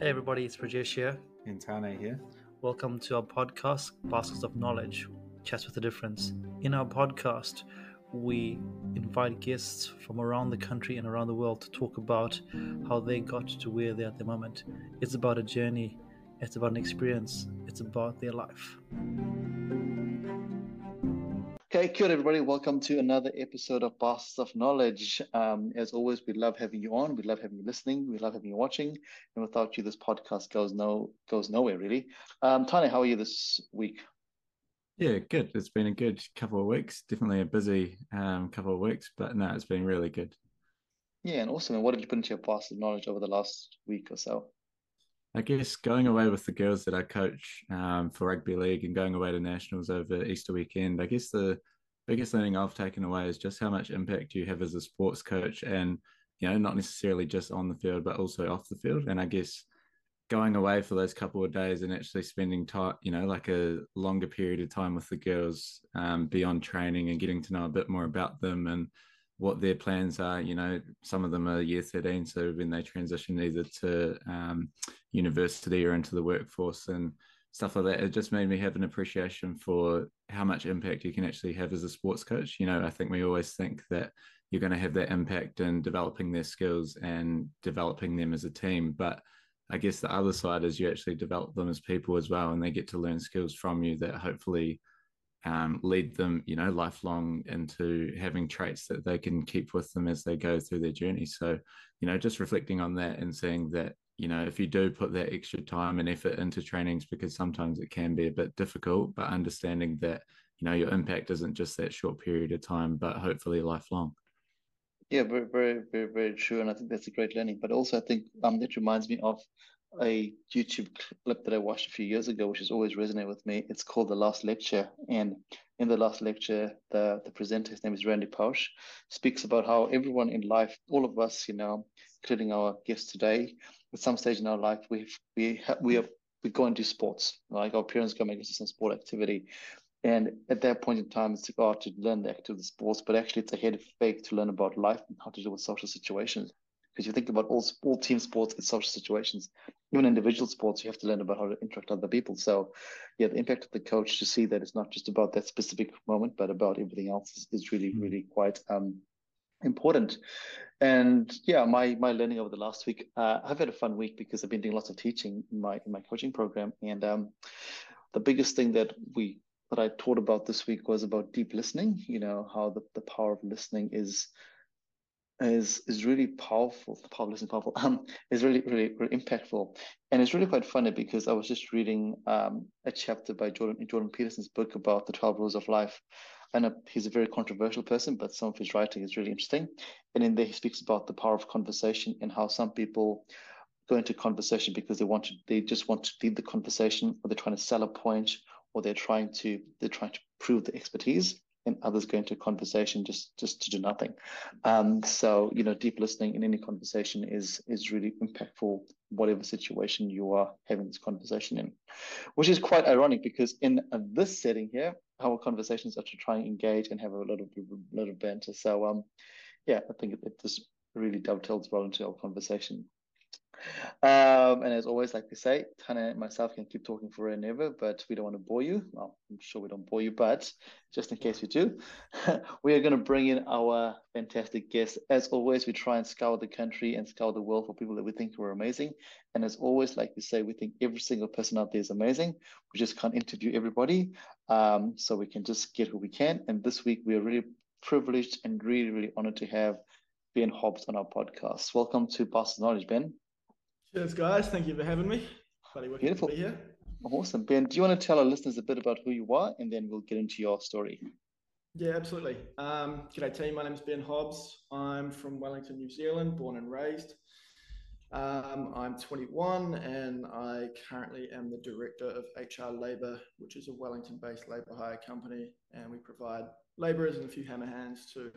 Hey everybody, it's Rajesh here. And Tane here. Welcome to our podcast, Baskets of Knowledge, Chats with a Difference. In our podcast, we invite guests from around the country and around the world to talk about how they got to where they're at the moment. It's about a journey, it's about an experience, it's about their life. Okay, good everybody. Welcome to another episode of Baskets of Knowledge. Um, as always, we love having you on. We love having you listening. We love having you watching. And without you, this podcast goes no goes nowhere really. Um, Tane, how are you this week? Yeah, good. It's been a good couple of weeks. Definitely a busy um, couple of weeks, but no, it's been really good. Yeah, and awesome. And what did you put into your Basket of Knowledge over the last week or so? I guess going away with the girls that I coach um, for rugby league and going away to nationals over Easter weekend, I guess the biggest learning I've taken away is just how much impact you have as a sports coach, and you know, not necessarily just on the field, but also off the field. And I guess going away for those couple of days and actually spending time, you know, like a longer period of time with the girls um, beyond training and getting to know a bit more about them and what their plans are. You know, some of them are year 13, so when they transition either to um, university or into the workforce and stuff like that, it just made me have an appreciation for how much impact you can actually have as a sports coach. You know, I think we always think that you're going to have that impact in developing their skills and developing them as a team, but I guess the other side is you actually develop them as people as well, and they get to learn skills from you that hopefully um, lead them, you know, lifelong into having traits that they can keep with them as they go through their journey. So, you know, just reflecting on that and seeing that, you know, if you do put that extra time and effort into trainings, because sometimes it can be a bit difficult, but understanding that, you know, your impact isn't just that short period of time, but hopefully lifelong. Yeah, very, very, very, very true. And I think that's a great learning. But also, I think um, that reminds me of a YouTube clip that I watched a few years ago, which has always resonated with me. It's called The Last Lecture. And in the last lecture, the, the presenter, his name is Randy Pausch, speaks about how everyone in life, all of us, you know, including our guests today, at some stage in our life, we we ha- we are we go into sports. Like our parents go make us some sport activity. And at that point in time, it's go out to learn the activity of sports, but actually it's a head fake to learn about life and how to deal with social situations. Because you think about all, all team sports, and social situations. Even individual sports, you have to learn about how to interact with other people. So, yeah, the impact of the coach to see that it's not just about that specific moment, but about everything else is, is really, mm-hmm. really quite um, important. And yeah, my my learning over the last week, uh, I've had a fun week because I've been doing lots of teaching in my in my coaching program. And um, the biggest thing that we that I taught about this week was about deep listening. You know how the, the power of listening is is is really powerful. The power of listening powerful. Um, is really, really really impactful, and it's really quite funny because I was just reading um a chapter by Jordan Jordan Peterson's book about the twelve rules of life. I know uh, he's a very controversial person, but some of his writing is really interesting. And in there, he speaks about the power of conversation and how some people go into conversation because they want to, they just want to lead the conversation, or they're trying to sell a point, or they're trying to, they're trying to prove the expertise and others go into conversation just just to do nothing. Um, so you know, deep listening in any conversation is is really impactful, whatever situation you are having this conversation in, which is quite ironic because in this setting here, our conversations are to try and engage and have a lot of lot banter. So um, yeah, I think it, it just really dovetails well into our conversation. Um, and as always, like we say, Tane and myself can keep talking forever and ever, but we don't want to bore you. Well, I'm sure we don't bore you, but just in case we do, we are going to bring in our fantastic guests. As always, we try and scour the country and scour the world for people that we think are amazing. And as always, like we say, we think every single person out there is amazing. We just can't interview everybody. Um, so we can just get who we can. And this week, we are really privileged and really, really honored to have Ben Hobbs on our podcast. Welcome to Baskets of Knowledge, Ben. Cheers, guys. Thank you for having me. Bloody Beautiful. to be here. Awesome. Ben, do you want to tell our listeners a bit about who you are and then we'll get into your story? Yeah, absolutely. Um, g'day, team. My name is Ben Hobbs. I'm from Wellington, New Zealand, born and raised. Um, I'm 21 and I currently am the director of HR Labour, which is a Wellington based labour hire company. And we provide labourers and a few hammer hands to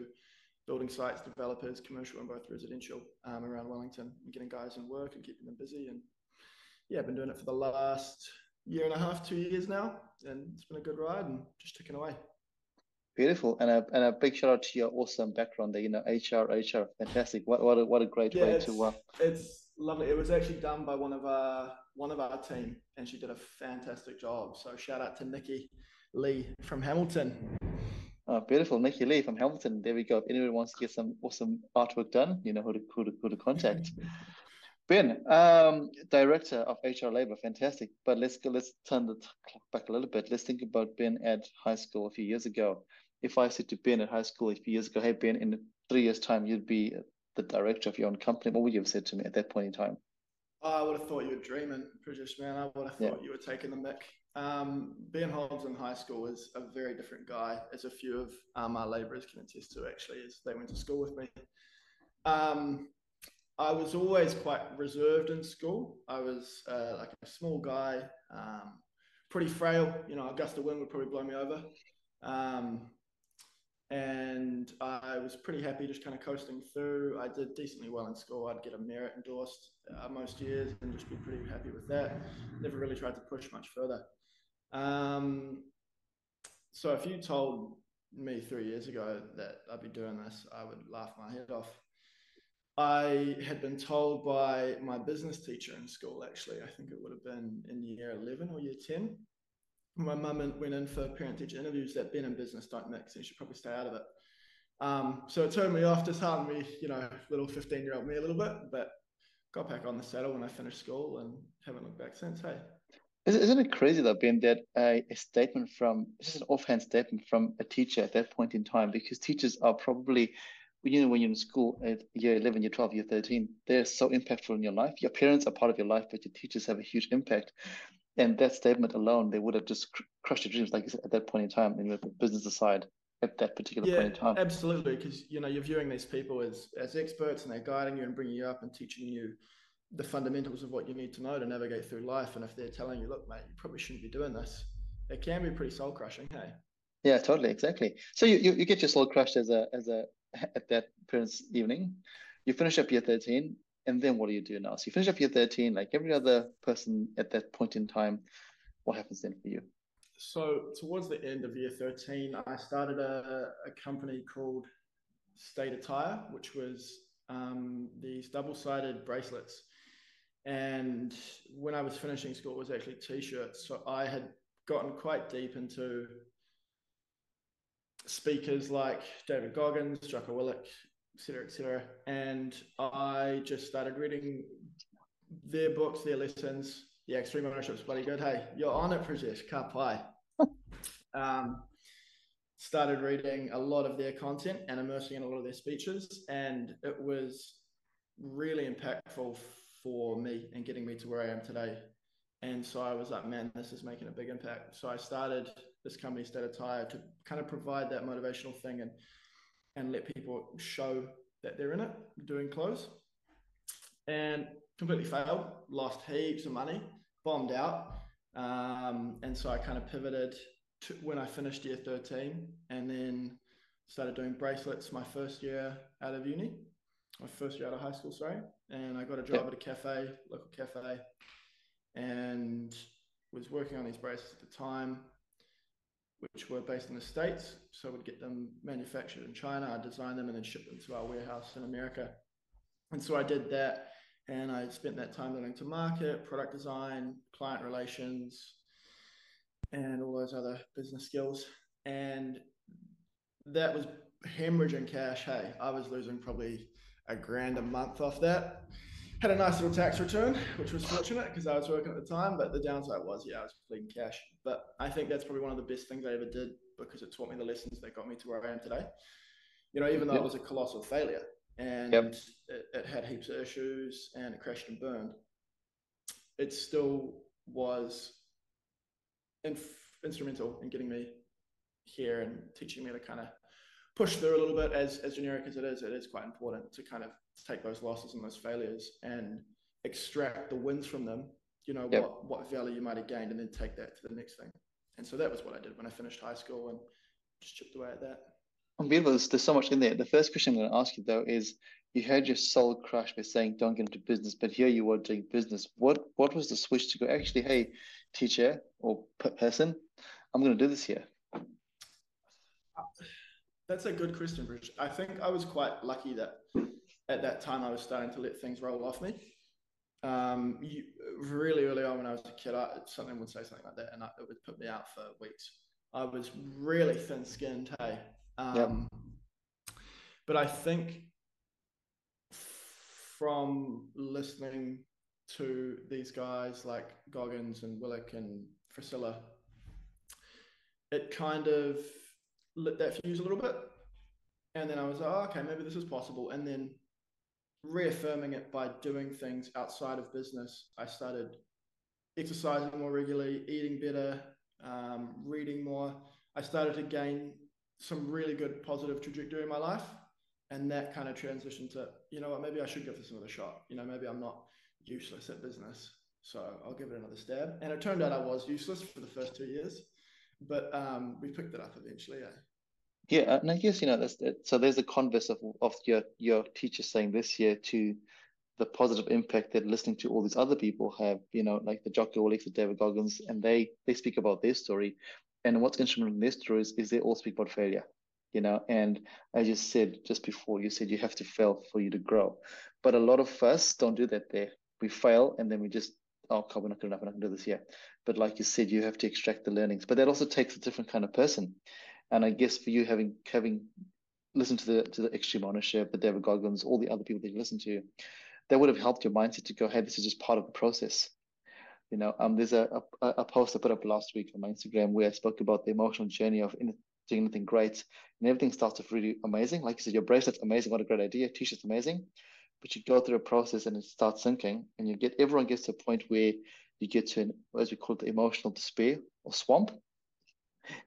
building sites, developers, commercial and both residential um, around Wellington and getting guys in work and keeping them busy. And yeah, I've been doing it for the last year and a half, two years now, and it's been a good ride and just ticking away. Beautiful, and a and a big shout out to your awesome background there. You know, HR, HR, fantastic. What what a, what a great yeah, way to. Uh... It's lovely. It was actually done by one of our one of our team, and she did a fantastic job. So shout out to Nikki Lee from Hamilton. Oh, beautiful, Nikki Lee from Hamilton. There we go. If anyone wants to get some awesome artwork done, you know who to who to, who to contact. Ben, um, director of HR Labor, fantastic. But let's go. Let's turn the clock back a little bit. Let's think about Ben at high school a few years ago. If I said to Ben at high school a few years ago, "Hey Ben, in three years' time, you'd be the director of your own company," what would you have said to me at that point in time? Oh, I would have thought you were dreaming, British man. I would have thought yeah. you were taking the mic. Um, ben Hobbs in high school was a very different guy, as a few of um, our labourers can attest to, actually, as they went to school with me. Um, I was always quite reserved in school. I was uh, like a small guy, um, pretty frail. You know, a gust of wind would probably blow me over. Um, and I was pretty happy just kind of coasting through. I did decently well in school. I'd get a merit endorsed uh, most years and just be pretty happy with that. Never really tried to push much further. Um, so if you told me three years ago that I'd be doing this, I would laugh my head off. I had been told by my business teacher in school, actually, I think it would have been in year 11 or year 10. My mum went in for parent teacher interviews that Ben and business don't mix, and you should probably stay out of it. Um, so it turned me off, disheartened me, you know, little 15 year old me a little bit, but got back on the saddle when I finished school and haven't looked back since. Hey. Isn't it crazy though, Ben, that a, a statement from just an offhand statement from a teacher at that point in time, because teachers are probably you know, when you're in school at year 11, year 12, year 13, they're so impactful in your life. Your parents are part of your life, but your teachers have a huge impact. And that statement alone, they would have just cr- crushed your dreams, like you said, at that point in time, and you put business aside at that particular yeah, point in time. Absolutely, because you know you're viewing these people as as experts, and they're guiding you and bringing you up and teaching you the fundamentals of what you need to know to navigate through life. And if they're telling you, "Look, mate, you probably shouldn't be doing this," it can be pretty soul crushing. Hey. Yeah, totally, exactly. So you, you, you get your soul crushed as a as a at that parents' evening. You finish up year 13, and then what do you do now? So you finish up year 13, like every other person at that point in time. What happens then for you? So towards the end of year 13, I started a, a company called State Attire, which was um, these double-sided bracelets. And when I was finishing school, it was actually t-shirts. So I had gotten quite deep into speakers like David Goggins, Jocko Willink, etc., etc. And I just started reading their books, their lessons. Yeah, extreme ownership's bloody good. Hey, you're on it, Prajesh. Kapai. um, started reading a lot of their content and immersing in a lot of their speeches, and it was really impactful for me and getting me to where I am today. And so I was like, man, this is making a big impact. So I started this company, State Attire, to kind of provide that motivational thing and and let people show that they're in it, doing clothes. And completely failed, lost heaps of money, bombed out. Um, and so I kind of pivoted to when I finished year 13 and then started doing bracelets my first year out of uni, my first year out of high school, sorry. And I got a job at a cafe, local cafe, and was working on these braces at the time which were based in the States. So we'd get them manufactured in China, I'd design them and then ship them to our warehouse in America. And so I did that and I spent that time learning to market, product design, client relations, and all those other business skills. And that was hemorrhaging cash. Hey, I was losing probably a grand a month off that had a nice little tax return, which was fortunate because I was working at the time. But the downside was, yeah, I was bleeding cash. But I think that's probably one of the best things I ever did because it taught me the lessons that got me to where I am today. You know, even though yep. it was a colossal failure and yep. it, it had heaps of issues and it crashed and burned, it still was inf- instrumental in getting me here and teaching me to kind of push through a little bit as as generic as it is it is quite important to kind of take those losses and those failures and extract the wins from them you know yep. what what value you might have gained and then take that to the next thing. And so that was what i did when i finished high school and just chipped away at that. Oh, Unbelievable there's, there's so much in there. The first question i'm going to ask you though is you had your soul crush by saying don't get into business but here you were doing business. What what was the switch to go actually hey teacher or person i'm going to do this here uh, that's a good question, Bruce. I think I was quite lucky that at that time I was starting to let things roll off me. Um, you, really early on when I was a kid, I, someone would say something like that, and I, it would put me out for weeks. I was really thin-skinned, hey. Um, yep. But I think from listening to these guys like Goggins and Willink and Priscilla, it kind of lit that fuse a little bit. And then I was like, oh, okay, maybe this is possible. And then reaffirming it by doing things outside of business, I started exercising more regularly, eating better, um, reading more. I started to gain some really good positive trajectory in my life. And that kind of transitioned to, you know what, maybe I should give this another shot. You know, maybe I'm not useless at business. So I'll give it another stab. And it turned out I was useless for the first two years, but um, we picked it up eventually. Yeah. Yeah, and I guess you know that's that. So there's a converse of of your your teacher saying this year to the positive impact that listening to all these other people have. You know, like the Jocko Willink, the David Goggins, and they they speak about their story. And what's instrumental in their stories is they all speak about failure. You know, and I just said just before you said you have to fail for you to grow, but a lot of us don't do that. There, we fail and then we just oh God, we're not good enough, we're not gonna do this yet. But like you said, you have to extract the learnings. But that also takes a different kind of person. And I guess for you having having listened to the to the extreme ownership, the David Goggins, all the other people that you listen to, that would have helped your mindset to go, hey, this is just part of the process. You know, um, there's a, a, a post I put up last week on my Instagram where I spoke about the emotional journey of doing anything great, and everything starts off really amazing. Like you said, your bracelet's amazing, what a great idea. T-shirt's amazing, but you go through a process and it starts sinking, and you get everyone gets to a point where you get to an, as we call it, emotional despair or swamp,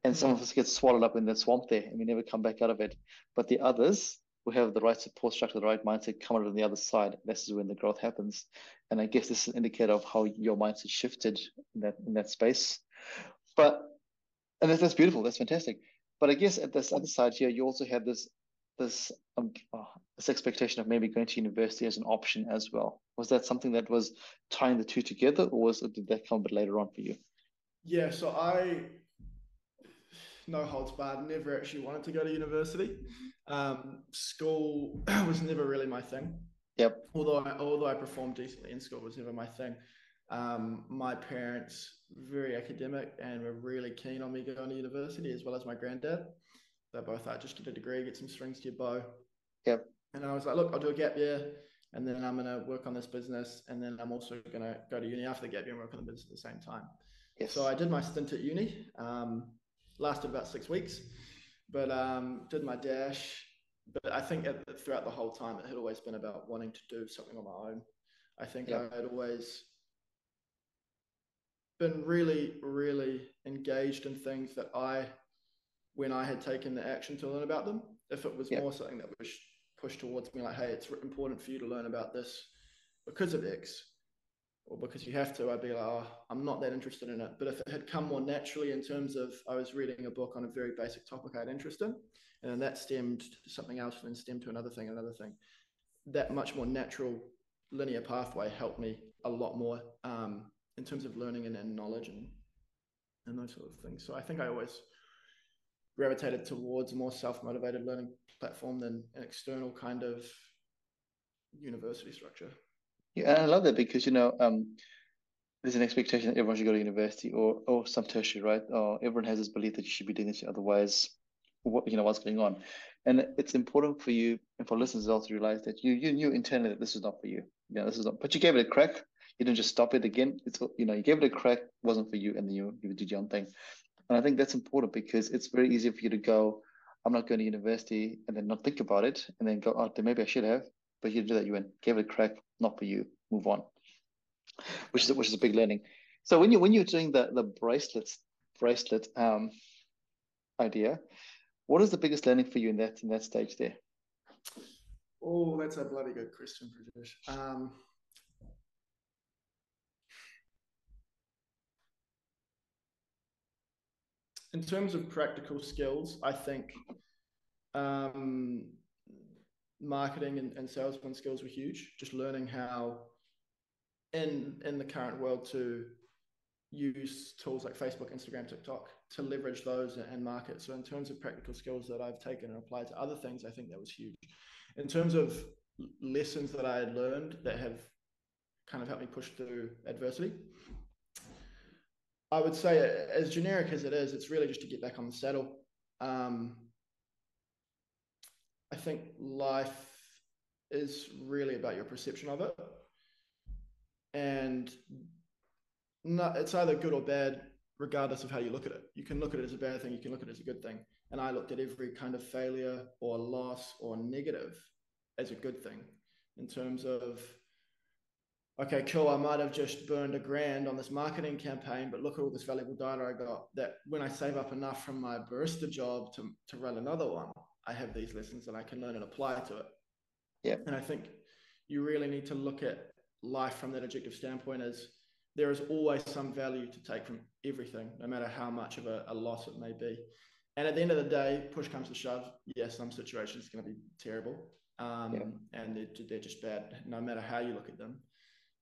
and some of mm. us get swallowed up in that swamp there and we never come back out of it. But the others who have the right support structure, the right mindset, come out on the other side. This is when the growth happens. And I guess this is an indicator of how your mindset shifted in that in that space. But and that's, that's beautiful. That's fantastic. But I guess at this other side here, you also have this this um, oh, this expectation of maybe going to university as an option as well. Was that something that was tying the two together, or was it, did that come a bit later on for you? Yeah, so I no holds barred. Never actually wanted to go to university. Um, school was never really my thing. Yep. Although I, although I performed decently in school, was never my thing. Um, my parents very academic and were really keen on me going to university, as well as my granddad. They both like just get a degree, get some strings to your bow. Yep. And I was like, look, I'll do a gap year, and then I'm gonna work on this business, and then I'm also gonna go to uni after the gap year and work on the business at the same time. Yes. So I did my stint at uni. Um, lasted about six weeks, but um, did my dash. But I think at, throughout the whole time, it had always been about wanting to do something on my own. I think yeah. I had always been really, really engaged in things that I, when I had taken the action to learn about them, if it was yeah. more something that was pushed towards me, like, hey, it's important for you to learn about this because of X, or because you have to, I'd be like, oh, I'm not that interested in it. But if it had come more naturally in terms of I was reading a book on a very basic topic I had interest in, and then that stemmed to something else, and then stemmed to another thing, another thing, that much more natural linear pathway helped me a lot more um, in terms of learning and, and knowledge and and those sort of things. So I think I always gravitated towards a more self-motivated learning platform than an external kind of university structure. Yeah, and I love that because you know um, there's an expectation that everyone should go to university or or some tertiary, right? Or everyone has this belief that you should be doing this, otherwise, what you know what's going on. And it's important for you and for listeners also to realize that you you knew internally that this is not for you. Yeah, this is not. But you gave it a crack. You didn't just stop it again. It's you know you gave it a crack, wasn't for you, and then you you did your own thing. And I think that's important because it's very easy for you to go, I'm not going to university, and then not think about it, and then go, oh, then maybe I should have but you do that. You went, gave it a crack, not for you, move on. Which is which is a big learning. So when you when you're doing the the bracelets bracelet um, idea, what is the biggest learning for you in that in that stage there? Oh, that's a bloody good question, Prajesh. Um, in terms of practical skills, I think um, marketing and, and salesman skills were huge. Just learning how in in the current world to use tools like Facebook, Instagram, TikTok to leverage those and market. So in terms of practical skills that I've taken and applied to other things, I think that was huge. In terms of lessons that I had learned that have kind of helped me push through adversity. I would say, as generic as it is, it's really just to get back on the saddle. Um, I think life is really about your perception of it. And not, it's either good or bad, regardless of how you look at it. You can look at it as a bad thing, you can look at it as a good thing. And I looked at every kind of failure or loss or negative as a good thing in terms of, okay, cool, I might have just burned a grand on this marketing campaign, but look at all this valuable data I got that when I save up enough from my barista job to, to run another one, I have these lessons that I can learn and apply to it. Yeah. And I think you really need to look at life from that objective standpoint as there is always some value to take from everything, no matter how much of a, a loss it may be. And at the end of the day, push comes to shove. Yes, some situations are going to be terrible, um, yeah. and they're, they're just bad, no matter how you look at them.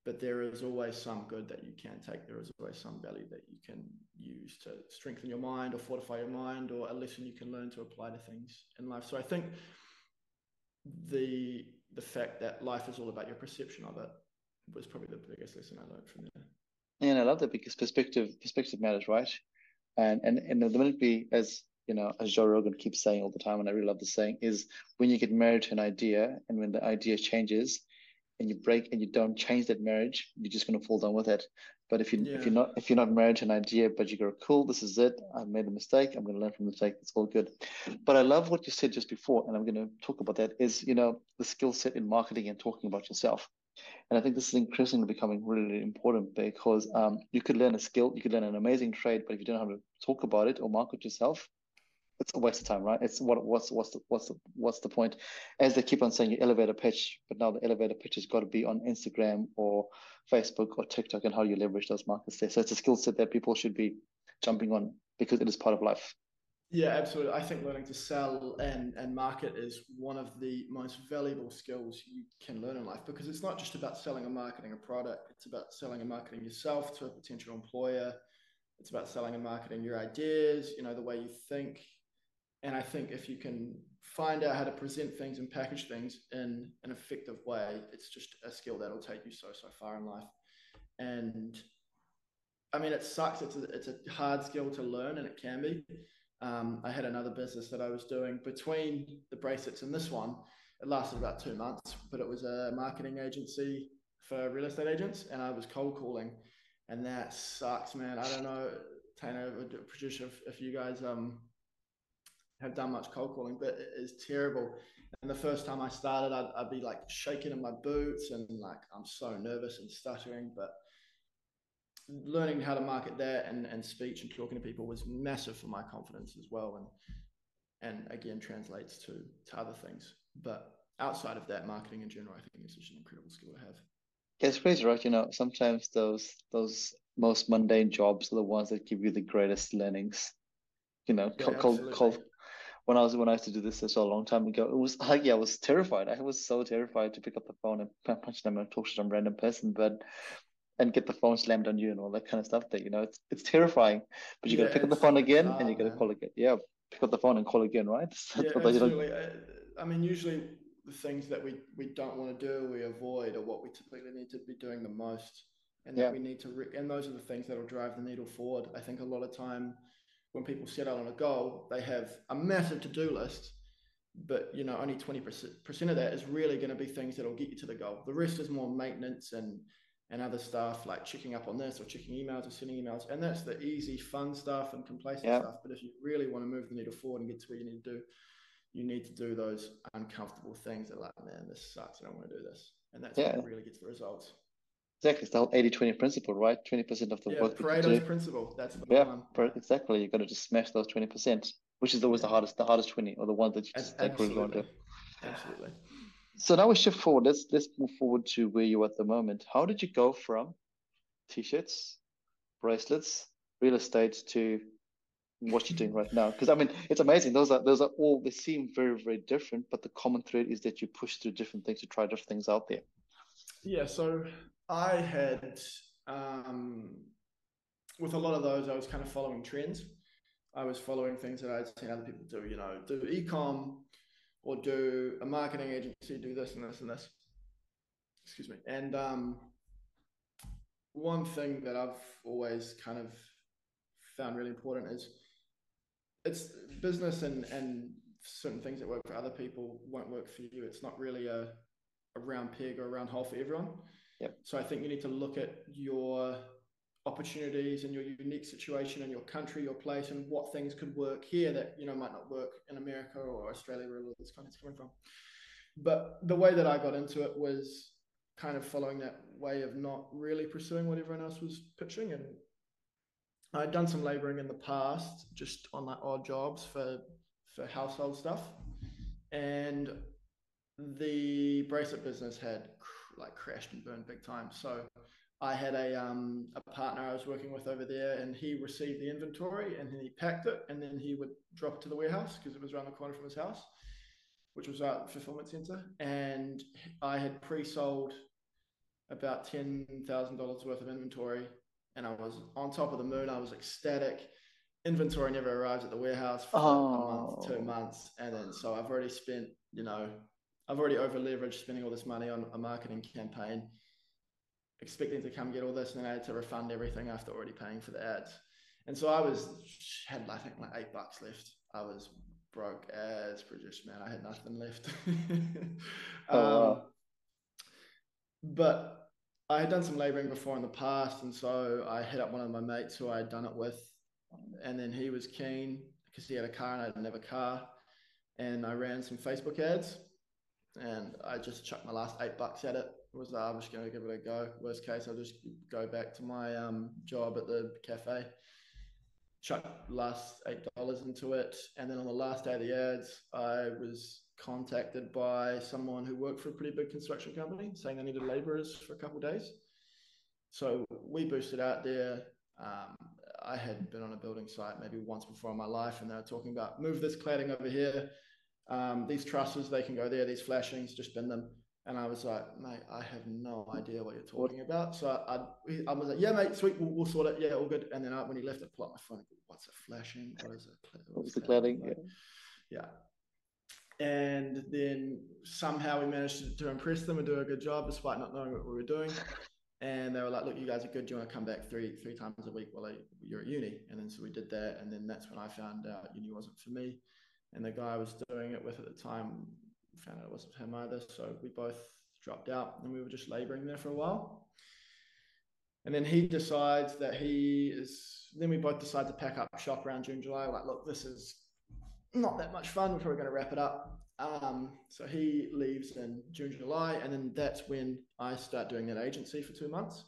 But there is always some good that you can take. There is always some value that you can use to strengthen your mind or fortify your mind, or a lesson you can learn to apply to things in life. So I think the the fact that life is all about your perception of it was probably the biggest lesson I learned from there. And I love that because perspective perspective matters, right? And and and the minute we, as you know, as Joe Rogan keeps saying all the time, and I really love the saying, is when you get married to an idea, and when the idea changes, and you break and you don't change that marriage, you're just going to fall down with it. But if you yeah. if you're not if you're not married to an idea, but you go, cool, this is it. I've made a mistake. I'm going to learn from the mistake. It's all good. But I love what you said just before, and I'm going to talk about that. Is you know the skill set in marketing and talking about yourself. And I think this is increasingly becoming really important because um, you could learn a skill, you could learn an amazing trade, but if you don't know how to talk about it or market yourself, it's a waste of time, right? It's what what's what's the what's the what's the point? As they keep on saying, your elevator pitch, but now the elevator pitch has got to be on Instagram or Facebook or TikTok, and how you leverage those markets there. So it's a skill set that people should be jumping on because it is part of life. Yeah, absolutely. I think learning to sell and and market is one of the most valuable skills you can learn in life because it's not just about selling and marketing a product. It's about selling and marketing yourself to a potential employer. It's about selling and marketing your ideas, you know, the way you think, and I think if you can find out how to present things and package things in an effective way, it's just a skill that'll take you so, so far in life. And I mean, it sucks. It's a, it's a hard skill to learn, and it can be. Um, I had another business that I was doing between the bracelets and this one. It lasted about two months, but it was a marketing agency for real estate agents, and I was cold calling, and that sucks, man. I don't know, Tane, producer, if, if you guys um have done much cold calling, but it is terrible. And the first time I started, I'd, I'd be like shaking in my boots and like I'm so nervous and stuttering. But learning how to market that and, and speech and talking to people was massive for my confidence as well. And and again translates to to other things. But outside of that, marketing in general, I think is just an incredible skill to have. Yeah, it's crazy, right? You know, sometimes those those most mundane jobs are the ones that give you the greatest learnings. You know, yeah, cold, cold, when I was when I used to do this so a long time ago, it was like yeah, I was terrified. I was so terrified to pick up the phone and punch them and talk to some random person, but and get the phone slammed on you and all that kind of stuff. That you know, it's it's terrifying. But you yeah, got to pick up the phone again and you got to call again. Yeah, pick up the phone and call again, right? yeah, absolutely. I mean, usually the things that we we don't want to do, we avoid, or what we typically need to be doing the most, and that yeah. we need to. Re- and those are the things that will drive the needle forward. I think a lot of time when people set out on a goal, they have a massive to-do list, but you know only 20% of that is really going to be things that'll get you to the goal. The rest is more maintenance and and other stuff like checking up on this or checking emails or sending emails. And that's the easy, fun stuff and complacent yeah. stuff. But if you really want to move the needle forward and get to where you need to do, you need to do those uncomfortable things that like, man, this sucks. I don't want to do this. And that's yeah. what really gets the results. Exactly, it's the whole 80-20 principle, right? 20% of the yeah, work. Pareto's principle. That's the yeah, one. exactly. You've got to just smash those 20%, which is always yeah. the hardest, the hardest 20, or the ones that you just like really want to. Absolutely. So now we shift forward. Let's let's move forward to where you are at the moment. How did you go from t-shirts, bracelets, real estate to what you're doing right now? Because I mean, it's amazing. Those are those are all they seem very very different, but the common thread is that you push through different things to try different things out there. Yeah. So I had, um, with a lot of those, I was kind of following trends. I was following things that I'd seen other people do, you know, do ecom or do a marketing agency, do this and this and this. Excuse me. And um, one thing that I've always kind of found really important is it's business and and certain things that work for other people won't work for you. It's not really a, a round peg or a round hole for everyone. Yep. So I think you need to look at your opportunities and your unique situation and your country, your place, and what things could work here that you know might not work in America or Australia, where all this content's coming from. But the way that I got into it was kind of following that way of not really pursuing what everyone else was pitching. And I'd done some laboring in the past, just on like odd jobs for for household stuff, and the bracelet business had like crashed and burned big time. So I had a um, a partner I was working with over there, and he received the inventory and then he packed it, and then he would drop it to the warehouse because it was around the corner from his house, which was our fulfillment center. And I had pre-sold about ten thousand dollars worth of inventory, and I was on top of the moon. I was ecstatic. Inventory never arrives at the warehouse for Oh. a month, two months, and then so I've already spent, you know, I've already over leveraged spending all this money on a marketing campaign, expecting to come get all this, and then I had to refund everything after already paying for the ads. And so I was had I think like eight bucks left. I was broke as produce man. I had nothing left. Oh. Um, but I had done some laboring before in the past, and so I hit up one of my mates who I had done it with, and then he was keen because he had a car and I didn't have a car, and I ran some Facebook ads, and I just chucked my last eight bucks at it. It was uh, I'm just going to give it a go. Worst case, I'll just go back to my um, job at the cafe. Chuck last eight dollars into it, and then on the last day of the ads, I was contacted by someone who worked for a pretty big construction company saying they needed laborers for a couple of days. So we boosted out there. Um, I had been on a building site maybe once before in my life, and they were talking about move this cladding over here. Um, these trusses, they can go there. These flashings, just bin them. And I was like, mate, I have no idea what you're talking about. So I, I, I was like, yeah, mate, sweet, we'll, we'll sort it. Yeah, all good. And then I, when he left, I pulled up my phone. and go, What's a flashing? What is a cla- What the cladding?" Like, yeah. And then somehow we managed to, to impress them and do a good job despite not knowing what we were doing. And they were like, look, you guys are good. Do you want to come back three three times a week while I, you're at uni? And then so we did that. And then that's when I found out uni wasn't for me. And the guy I was doing it with at the time found out it wasn't him either. So we both dropped out and we were just laboring there for a while. And then he decides that he is, then we both decide to pack up shop around June, July. Like, look, this is not that much fun. We're probably going to wrap it up. Um, so he leaves in June, July, and then that's when I start doing that agency for two months.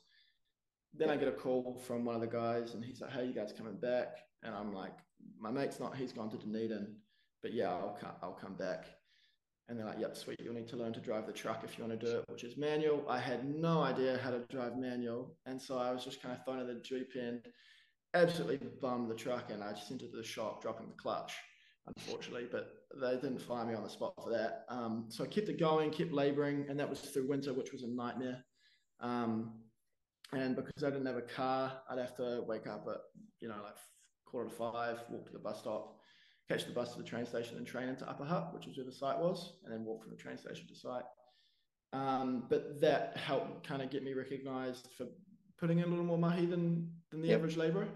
Then I get a call from one of the guys, and he's like, "Hey, you guys coming back?" And I'm like, "My mate's not. He's gone to Dunedin, but yeah, I'll come. I'll come back." And they're like, "Yep, sweet. You'll need to learn to drive the truck if you want to do it, which is manual." I had no idea how to drive manual, and so I was just kind of thrown in the deep end. Absolutely bummed the truck, and I just entered the shop, dropping the clutch unfortunately, but they didn't fire me on the spot for that. Um, so I kept it going, kept laboring, and that was through winter, which was a nightmare. Um, and because I didn't have a car, I'd have to wake up at, you know, like quarter to five, walk to the bus stop, catch the bus to the train station and train into Upper Hutt, which is where the site was, and then walk from the train station to site. Um, but that helped kind of get me recognized for putting in a little more mahi than, than the Yep. average laborer.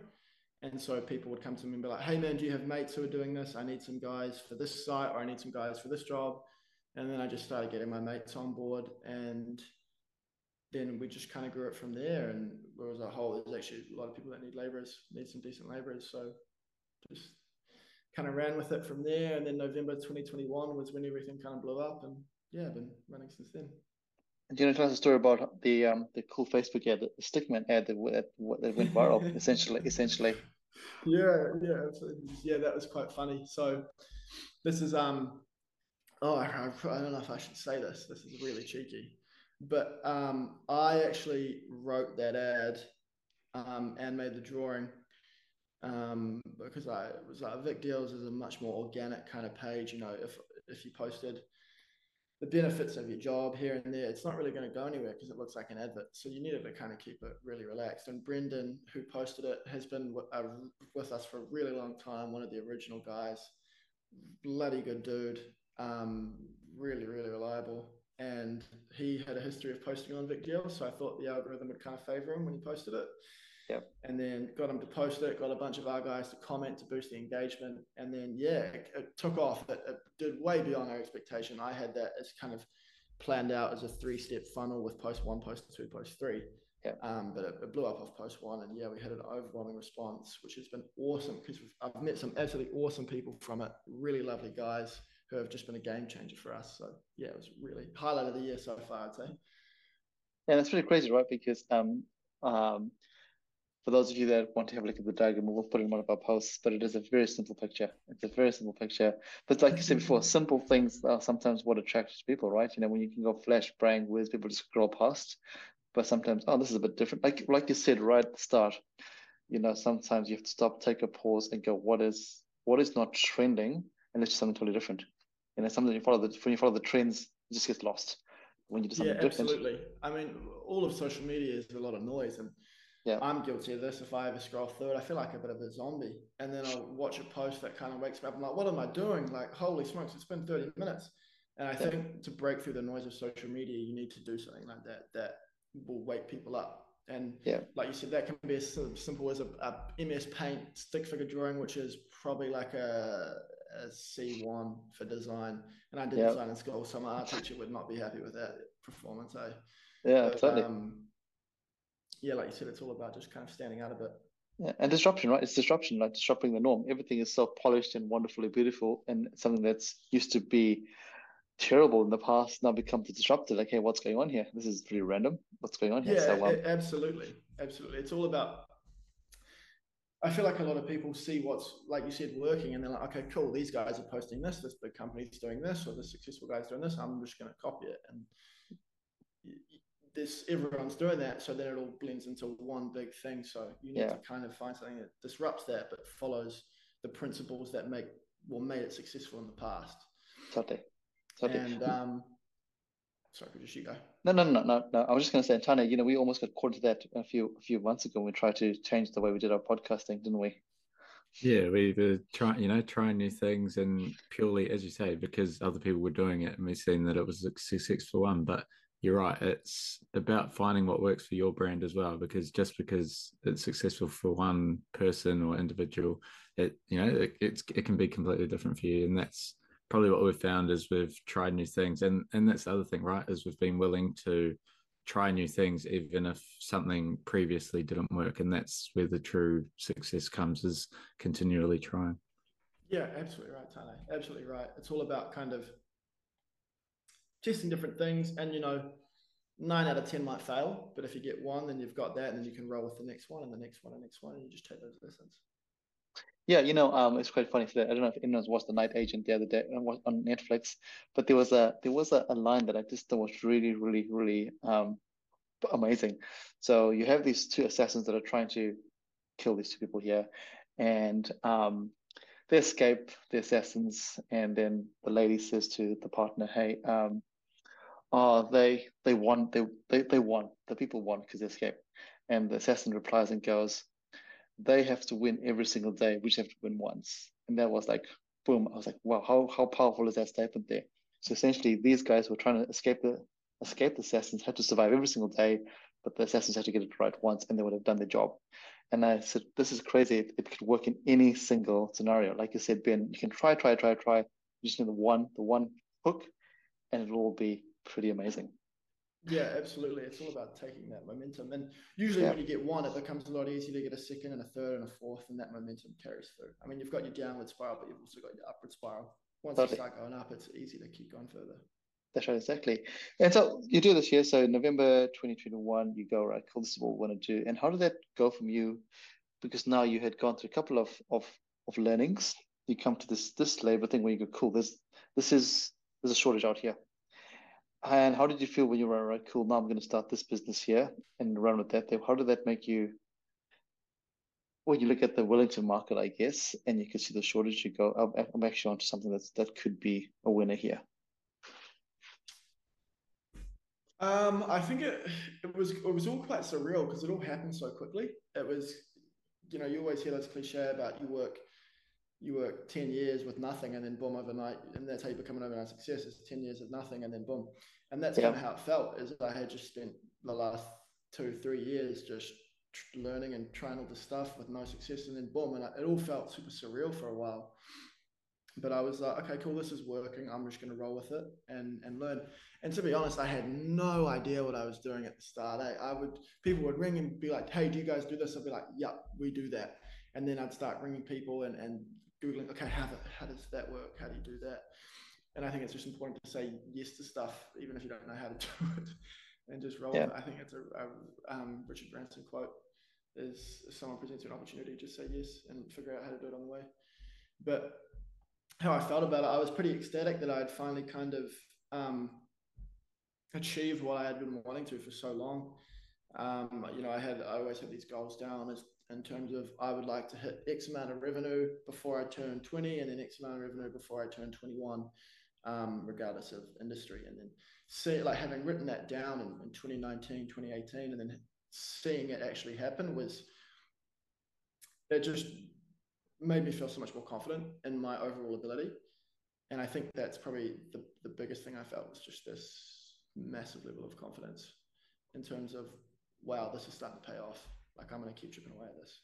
And so people would come to me and be like, hey man, do you have mates who are doing this? I need some guys for this site or I need some guys for this job. And then I just started getting my mates on board and then we just kind of grew it from there. And there was a whole, there's actually a lot of people that need laborers, need some decent laborers. So just kind of ran with it from there. And then November 2021 was when everything kind of blew up. And yeah, I've been running since then. Do you want to tell us a story about the um the cool Facebook ad, the stickman ad that, that, went viral? essentially, essentially. yeah, yeah, absolutely. yeah. That was quite funny. So this is um, oh, I, I I don't know if I should say this. This is really cheeky, but um, I actually wrote that ad, um, and made the drawing, um, because I was like Vic Deals is a much more organic kind of page. You know, if if you posted the benefits of your job here and there, it's not really going to go anywhere because it looks like an advert. So you needed to kind of keep it really relaxed. And Brendan, who posted it, has been uh, with us for a really long time. One of the original guys, bloody good dude, um, really really reliable. and he had a history of posting on Vic Deals, so I thought the algorithm would kind of favor him when he posted it. Yep. And then got them to post it, got a bunch of our guys to comment to boost the engagement. And then, yeah, it, it took off. It, it, did way beyond our expectation. I had that as kind of planned out as a three step funnel with post one, post two, post three. Yep. Um, but it, it, blew up off post one. And yeah, we had an overwhelming response, which has been awesome because I've met some absolutely awesome people from it, really lovely guys who have just been a game changer for us. So yeah, it was really highlight of the year so far, I'd say. Yeah, that's pretty crazy, right? Because um, um, for those of you that want to have a look at the diagram, we'll put it in one of our posts, but it is a very simple picture. It's a very simple picture. But like you said before, simple things are sometimes what attracts people, right? You know, when you can go flash, bang, where's people just scroll past. But sometimes, oh, this is a bit different. Like like you said right at the start, you know, sometimes you have to stop, take a pause, and go, what is what is not trending, and let's do something totally different. You know, something you follow the when you follow the trends, it just gets lost when you do something yeah, different. absolutely. I mean, all of social media is a lot of noise, and yeah. I'm guilty of this. If I ever scroll through it, I feel like a bit of a zombie. And then I'll watch a post that kind of wakes me up. I'm like, what am I doing? Like, holy smokes, it's been 30 minutes. And I yeah. think to break through the noise of social media, you need to do something like that that will wake people up. And yeah. like you said, that can be as simple as a, a MS Paint stick figure drawing, which is probably like a, a C1 for design. And I did yeah. design in school, so my art teacher would not be happy with that performance. Eh? Yeah, but, totally. Um, yeah, like you said, it's all about just kind of standing out a bit. Yeah, and disruption, right? It's disruption, like disrupting the norm. Everything is so polished and wonderfully beautiful, and something that's used to be terrible in the past now becomes disrupted. Like, hey, what's going on here? This is pretty random. What's going on here? Yeah, so, um, absolutely, absolutely. It's all about. I feel like a lot of people see what's like you said working, and they're like, okay, cool. These guys are posting this. This big company's doing this, or this successful guy's doing this. I'm just going to copy it, and this everyone's doing that, so then it all blends into one big thing. So you need yeah. to kind of find something that disrupts that, but follows the principles that make well made it successful in the past. Totally. totally. And um, sorry, could just you go? No, no, no, no, no. I was just going to say, Tanya, you know, we almost got caught into that a few a few months ago. We tried to change the way we did our podcasting, didn't we? Yeah, we were trying, you know, trying new things, and purely, as you say, because other people were doing it, and we seen that it was a successful one. But you're right. It's about finding what works for your brand as well, because just because it's successful for one person or individual, it you know it, it can be completely different for you, and that's probably what we've found is we've tried new things, and and that's the other thing, right? Is we've been willing to try new things even if something previously didn't work, and that's where the true success comes is continually trying. Yeah, absolutely right, Tane. Absolutely right. It's all about kind of testing different things, and you know, nine out of ten might fail, but if you get one, then you've got that, and then you can roll with the next one, and the next one, and the next one, and you just take those lessons. Yeah, you know, um, it's quite funny. I don't know if anyone's watched The Night Agent the other day uh, on Netflix, but there was a there was a, a line that I just thought was really, really, really um, amazing. So you have these two assassins that are trying to kill these two people here, and um, they escape the assassins, and then the lady says to the partner, "Hey, um, uh, they they won. They they they won. The people won because they escaped. And the assassin replies and goes, they have to win every single day. We just have to win once. And that was like, boom. I was like, wow, how how powerful is that statement there? So essentially, these guys were trying to escape the escape the assassins, had to survive every single day, but the assassins had to get it right once, and they would have done their job. And I said, this is crazy. It, it could work in any single scenario. Like you said, Ben, you can try, try, try, try. You just need the one, the one hook, and it'll all be pretty amazing. Yeah, absolutely. It's all about taking that momentum. And usually yeah. when you get one, it becomes a lot easier to get a second and a third and a fourth, and that momentum carries through. I mean, you've got your downward spiral, but you've also got your upward spiral. Once totally. you start going up, it's easy to keep going further. That's right, exactly. And so you do this year. So November 2021, you go, right, cool, this is what we want to do. And how did that go from you? Because now you had gone through a couple of, of, of learnings. You come to this this labor thing where you go, cool, this this is there's a shortage out here. And how did you feel when you were right? Cool. Now I'm going to start this business here and run with that. How did that make you? When you look at the Wellington market, I guess, and you can see the shortage, you go, I'm, actually onto something that's that could be a winner here. Um, I think it it was it was all quite surreal because it all happened so quickly. It was, you know, you always hear this cliche about you work you work 10 years with nothing and then boom overnight and that's how you become an overnight success it's 10 years of nothing and then boom. And that's yeah. kind of how it felt is i had just spent the last two three years just learning and trying all this stuff with no success and then boom and it all felt super surreal for a while. But i was like okay cool this is working i'm just going to roll with it and and learn. And to be honest i had no idea what i was doing at the start. I, I would people would ring and be like hey do you guys do this? I'd be like yep we do that. And then i'd start ringing people and and googling okay how, how does that work how do you do that and i think it's just important to say yes to stuff even if you don't know how to do it and just roll yeah. I think it's a, a um, Richard Branson quote is if someone presents you an opportunity, just say yes and figure out how to do it on the way. But how I felt about it, I was pretty ecstatic that I had finally kind of um, achieved what I had been wanting to for so long. Um, you know, I had I always had these goals down as in terms of I would like to hit X amount of revenue before I turn 20 and then X amount of revenue before I turn 21, um, regardless of industry. And then see like having written that down in, in 2019 2018 and then seeing it actually happen was it just made me feel so much more confident in my overall ability and i think that's probably the, the biggest thing i felt was just this massive level of confidence in terms of wow this is starting to pay off like i'm going to keep chipping away at this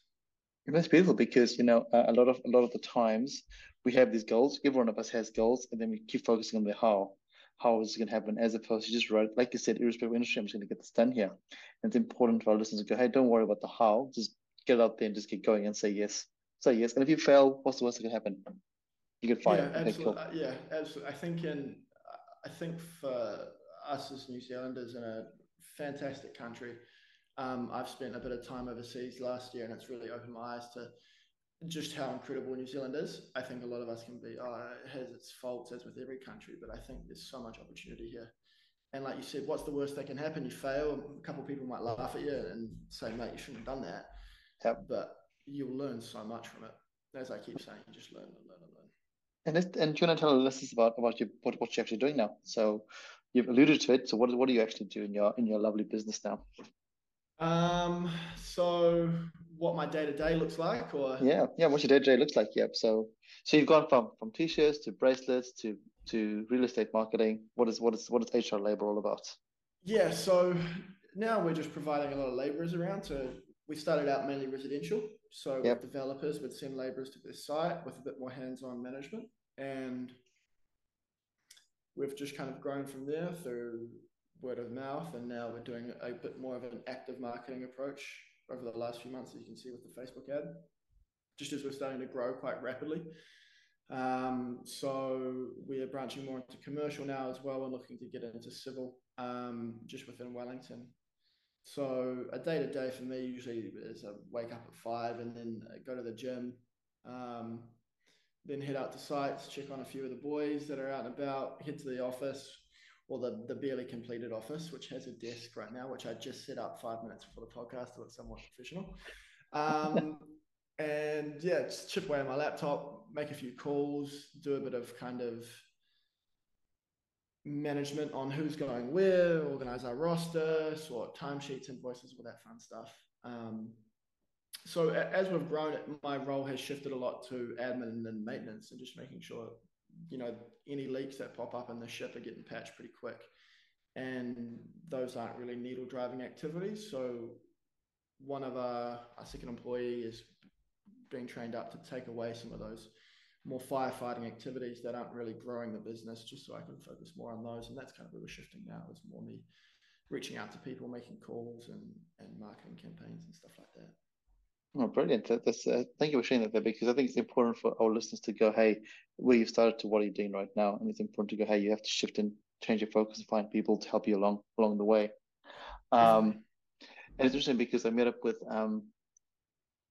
that's beautiful because you know a lot of a lot of the times we have these goals every one of us has goals and then we keep focusing on the how how is it going to happen as opposed to just write, like you said, irrespective of industry, I'm just going to get this done here. And it's important for our listeners to go, hey, don't worry about the how, just get out there and just get going and say yes. Say yes. And if you fail, what's the worst that can happen? You get fired. Yeah, absolutely. Cool. uh, yeah, absolutely. I think in, I think for us as New Zealanders in a fantastic country, um, I've spent a bit of time overseas last year, and it's really opened my eyes to just how incredible New Zealand is. I think a lot of us can be, oh, it has its faults as with every country, but I think there's so much opportunity here. And like you said, what's the worst that can happen? You fail, a couple of people might laugh at you and say, mate, you shouldn't have done that. Yep. But you'll learn so much from it. As I keep saying, you just learn and learn and learn. And, it, and do you want to tell the listeners about, about your, what, what you're actually doing now? So you've alluded to it. So what, what do you actually do in your, in your lovely business now? Um, so what my day to day looks like, or yeah, yeah, what your day to day looks like. Yep. So, so you've gone from from t-shirts to bracelets to to real estate marketing. What is what is what is HR Labour all about? Yeah. So now we're just providing a lot of laborers around. To we started out mainly residential, so yep. developers would send laborers to their site with a bit more hands-on management, and we've just kind of grown from there through word of mouth, and now we're doing a bit more of an active marketing approach over the last few months, as you can see with the Facebook ad, just as we're starting to grow quite rapidly. Um, so we're branching more into commercial now as well and looking to get into civil um, just within Wellington. So a day to day for me usually is I wake up at five and then go to the gym, um, then head out to sites, check on a few of the boys that are out and about, head to the office, or the, the barely completed office, which has a desk right now, which I just set up five minutes before the podcast to look somewhat professional. Um, and yeah, just chip away on my laptop, make a few calls, do a bit of kind of management on who's going where, organize our roster, sort timesheets, invoices, all that fun stuff. Um, so as we've grown, my role has shifted a lot to admin and maintenance and just making sure you know, any leaks that pop up in the ship are getting patched pretty quick. And those aren't really needle driving activities. So one of our, our second employee is being trained up to take away some of those more firefighting activities that aren't really growing the business, just so I can focus more on those. And that's kind of where we're shifting now is more me reaching out to people, making calls and, and marketing campaigns and stuff like that. Oh, brilliant. That's, uh, thank you for sharing that there because I think it's important for our listeners to go, hey, where you've started to what are you doing right now? And it's important to go, hey, you have to shift and change your focus and find people to help you along along the way. Um, and it's interesting because I met up with um,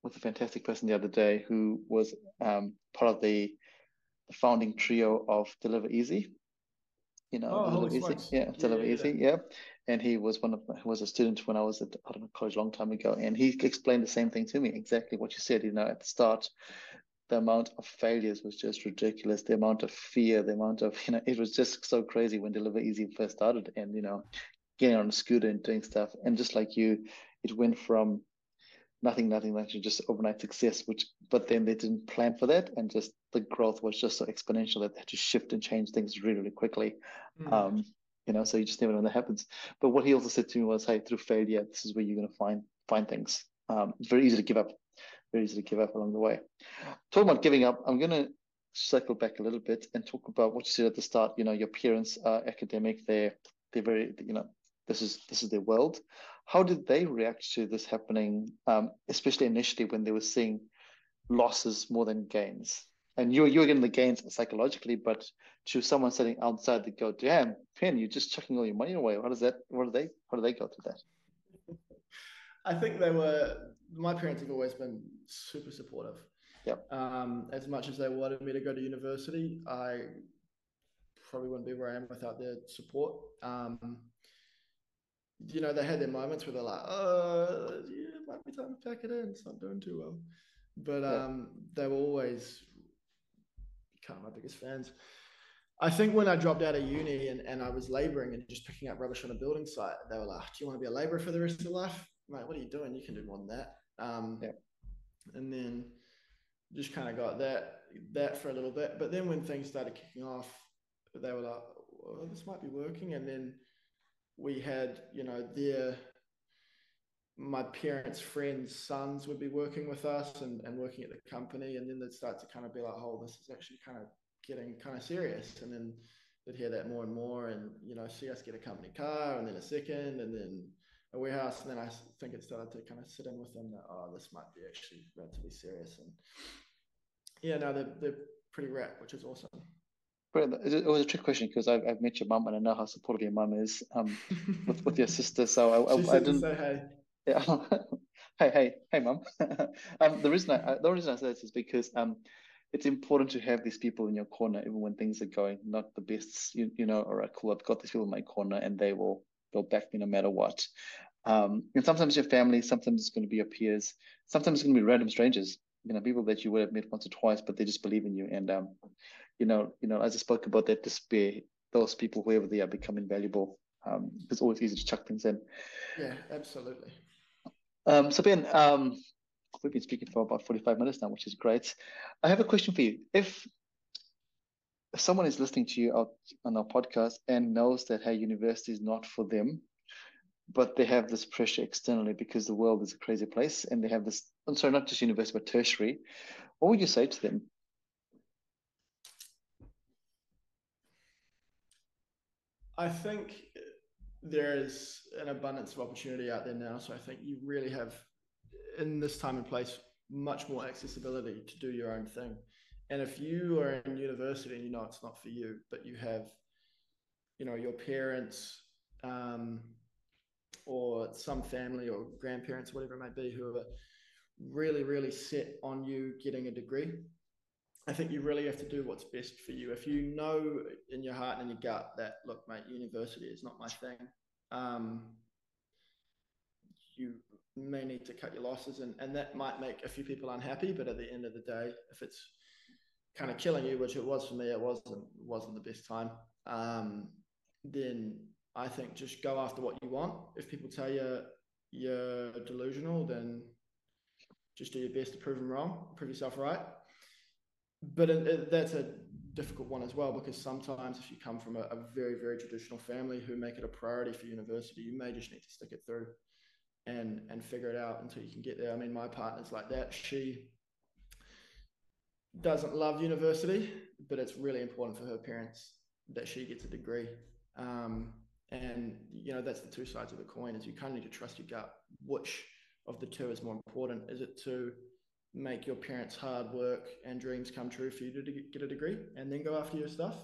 with a fantastic person the other day who was um, part of the, the founding trio of Deliver Easy. You know, oh, Deliver Easy, yeah, Deliver yeah, Easy, yeah. And he was one of who was a student when I was at I don't know college a long time ago, and he explained the same thing to me, exactly what you said. You know, at the start, the amount of failures was just ridiculous. The amount of fear, the amount of you know, it was just so crazy when Deliver Easy first started, and you know, getting on a scooter and doing stuff, and just like you, it went from nothing, nothing, nothing, just overnight success. Which, but then they didn't plan for that, and just the growth was just so exponential that they had to shift and change things really, really quickly. Mm. Um, you know, so you just never know when that happens. But what he also said to me was, "Hey, through failure, this is where you're going to find find things. Um, it's very easy to give up, very easy to give up along the way." Talking about giving up, I'm going to circle back a little bit and talk about what you said at the start. You know, your parents are academic; they're they're very, you know, this is this is their world. How did they react to this happening, um, especially initially when they were seeing losses more than gains? And you're you're getting the gains psychologically, but to someone sitting outside, they go, "Damn, Ben, you're just chucking all your money away." How does that? What do they? How do they go through that? I think they were. My parents have always been super supportive. Yep. Um, as much as they wanted me to go to university, I probably wouldn't be where I am without their support. Um, you know, they had their moments where they're like, "Oh, yeah, it might be time to pack it in. It's not doing too well," but um, they were always kind of my biggest fans. I think when I dropped out of uni and, and I was laboring and just picking up rubbish on a building site, they were like, Do you want to be a laborer for the rest of your life? Mate, what are you doing? You can do more than that. Um, yeah. And then just kind of got that that for a little bit. But then when things started kicking off, they were like, well, this might be working. And then we had, you know, their my parents' friends' sons would be working with us and, and working at the company. And then they'd start to kind of be like, oh, this is actually kind of getting kind of serious. And then they'd hear that more and more and, you know, see us get a company car and then a second and then a warehouse. And then I think it started to kind of sit in with them that, oh, this might be actually relatively serious. And yeah, no, they're, they're pretty rap, which is awesome. It was a trick question because I've, I've met your mum and I know how supportive your mum is um, with, with your sister. So I, I, I didn't. say hey. Yeah. hey, hey, hey, mom. um, the reason I the reason I say this is because um, it's important to have these people in your corner even when things are going not the best. You, you know, all right, cool. I've got these people in my corner, and they will they'll back me no matter what. Um, and sometimes your family, sometimes it's going to be your peers, sometimes it's going to be random strangers. You know, people that you would have met once or twice, but they just believe in you. And um, you know, you know, as I spoke about that despair, those people, whoever they are, become invaluable. Um, it's always easy to chuck things in. Yeah, absolutely. Um, so Ben, um, we've been speaking for about 45 minutes now, which is great. I have a question for you. If someone is listening to you out on our podcast and knows that hey, university is not for them, but they have this pressure externally because the world is a crazy place and they have this, I'm sorry, not just university, but tertiary, what would you say to them? I think there is an abundance of opportunity out there now. So I think you really have, in this time and place, much more accessibility to do your own thing. And if you are in university and you know it's not for you, but you have, you know, your parents um, or some family or grandparents, whatever it might be, who are really, really set on you getting a degree, I think you really have to do what's best for you. If you know in your heart and in your gut that, look, mate, university is not my thing, um, you may need to cut your losses, and, and that might make a few people unhappy. But at the end of the day, if it's kind of killing you, which it was for me, it wasn't wasn't the best time. Um, then I think just go after what you want. If people tell you you're delusional, then just do your best to prove them wrong, prove yourself right but it, it, that's a difficult one as well because sometimes if you come from a, a, very very traditional family who make it a priority for university you may just need to stick it through and and figure it out until you can get there. I mean my partner's like that. She doesn't love university but it's really important for her parents that she gets a degree. Um, and you know that's the two sides of the coin is you kind of need to trust your gut which of the two is more important. Is it to make your parents' hard work and dreams come true for you to get a degree and then go after your stuff?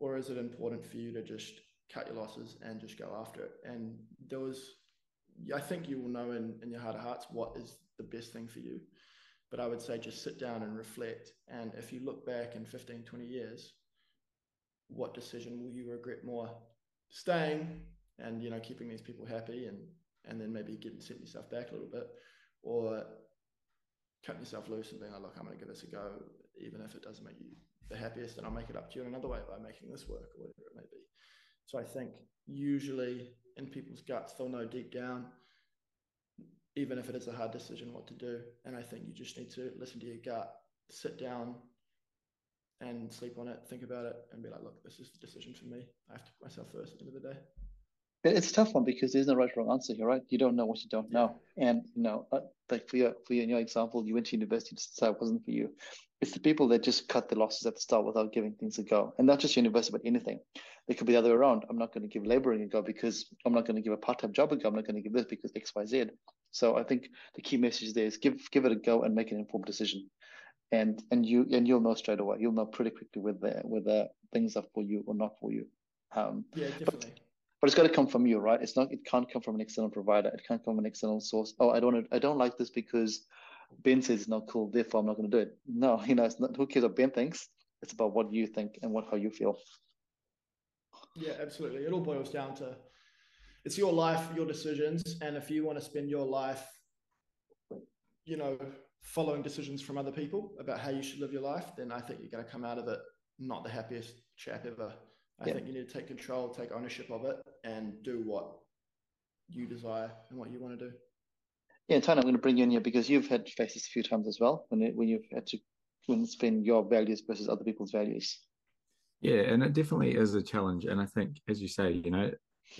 Or is it important for you to just cut your losses and just go after it? And there was, I think you will know in, in your heart of hearts what is the best thing for you. But I would say just sit down and reflect. And if you look back in 15, 20 years, what decision will you regret more? Staying and you know keeping these people happy and and then maybe getting set yourself back a little bit, or cutting yourself loose and being like, look, I'm going to give this a go, even if it doesn't make you the happiest, and I'll make it up to you in another way by making this work or whatever it may be. So I think usually in people's guts, they'll know deep down even if it is a hard decision what to do. And I think you just need to listen to your gut, sit down and sleep on it, think about it, and be like, look, this is the decision for me. I have to put myself first at the end of the day. It's a tough one because there's no right or wrong answer here, right? You don't know what you don't know, and you know, uh, like for your for your, in your example, you went to university to decide it wasn't for you. It's the people that just cut the losses at the start without giving things a go, and not just university, but anything. It could be the other way around. I'm not going to give laboring a go because I'm not going to give a part-time job a go. I'm not going to give this because X, Y, Z. So I think the key message there is give give it a go and make an informed decision, and and you and you'll know straight away. You'll know pretty quickly whether whether things are for you or not for you. Um, yeah, definitely. But, but it's got to come from you, right? It's not. It can't come from an external provider. It can't come from an external source. Oh, I don't. I don't like this because Ben says it's not cool. Therefore, I'm not going to do it. No, you know, it's not. Who cares what Ben thinks? It's about what you think and what how you feel. Yeah, absolutely. It all boils down to it's your life, your decisions, and if you want to spend your life, you know, following decisions from other people about how you should live your life, then I think you're going to come out of it not the happiest chap ever. I yeah. think you need to take control, take ownership of it, and do what you desire and what you want to do. Yeah, Tane, I'm going to bring you in here because you've had to face this a few times as well when it, when you've had to when spend your values versus other people's values. Yeah, and it definitely is a challenge. And I think, as you say, you know,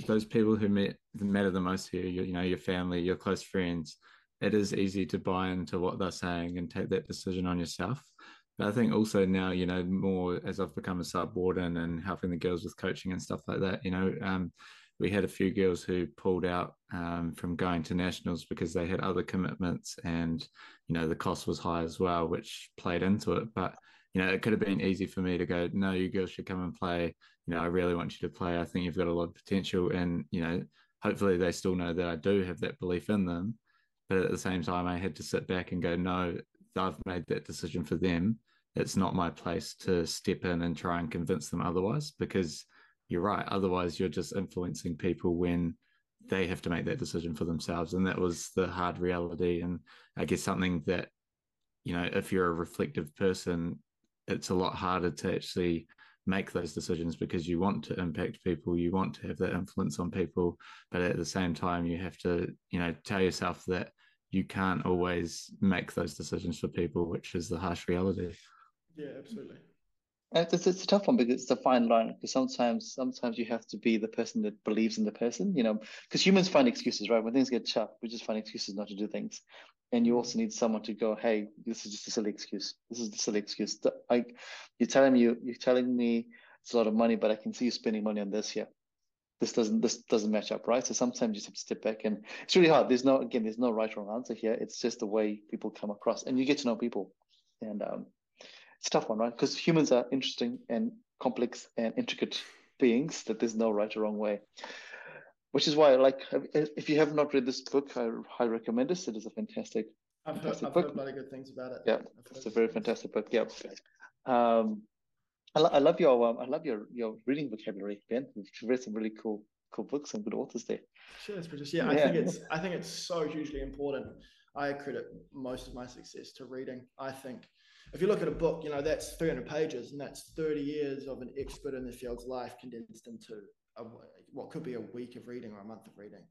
those people who met, matter the most here, you, you know, your family, your close friends, it is easy to buy into what they're saying and take that decision on yourself. But I think also now, you know, more as I've become a sub warden and helping the girls with coaching and stuff like that, you know, um, we had a few girls who pulled out um, from going to nationals because they had other commitments and, you know, the cost was high as well, which played into it. But, you know, it could have been easy for me to go, no, you girls should come and play. You know, I really want you to play. I think you've got a lot of potential. And, you know, hopefully they still know that I do have that belief in them. But at the same time, I had to sit back and go, no, I've made that decision for them. It's not my place to step in and try and convince them otherwise because you're right. Otherwise, you're just influencing people when they have to make that decision for themselves. And that was the hard reality. And I guess something that, you know, if you're a reflective person, it's a lot harder to actually make those decisions because you want to impact people, you want to have that influence on people. But at the same time, you have to, you know, tell yourself that you can't always make those decisions for people, which is the harsh reality. Yeah, absolutely. It's, it's a tough one because it's a fine line. Because sometimes, sometimes you have to be the person that believes in the person. You know, because humans find excuses, right? When things get tough, we just find excuses not to do things. And you also need someone to go, "Hey, this is just a silly excuse. This is a silly excuse. Like, you're telling me, you're telling me it's a lot of money, but I can see you spending money on this here. This doesn't, this doesn't match up, right? So sometimes you just have to step back, and it's really hard. There's no, again, there's no right or wrong answer here. It's just the way people come across, and you get to know people, and um, it's a tough one, right? Because humans are interesting and complex and intricate beings that there's no right or wrong way. Which is why, like, if you have not read this book, I highly recommend this. It is a fantastic, I've fantastic heard, I've book. heard a lot of good things about it. Yeah, it's a very fantastic book. Yeah. Um, I, lo- I love your um, I love your your reading vocabulary, Ben. You've read some really cool cool books and good authors there. Cheers, Brijesh. Yeah, I think it's I think it's so hugely important. I credit most of my success to reading. I think if you look at a book, you know, that's 300 pages and that's 30 years of an expert in the field's life condensed into a, what could be a week of reading or a month of reading.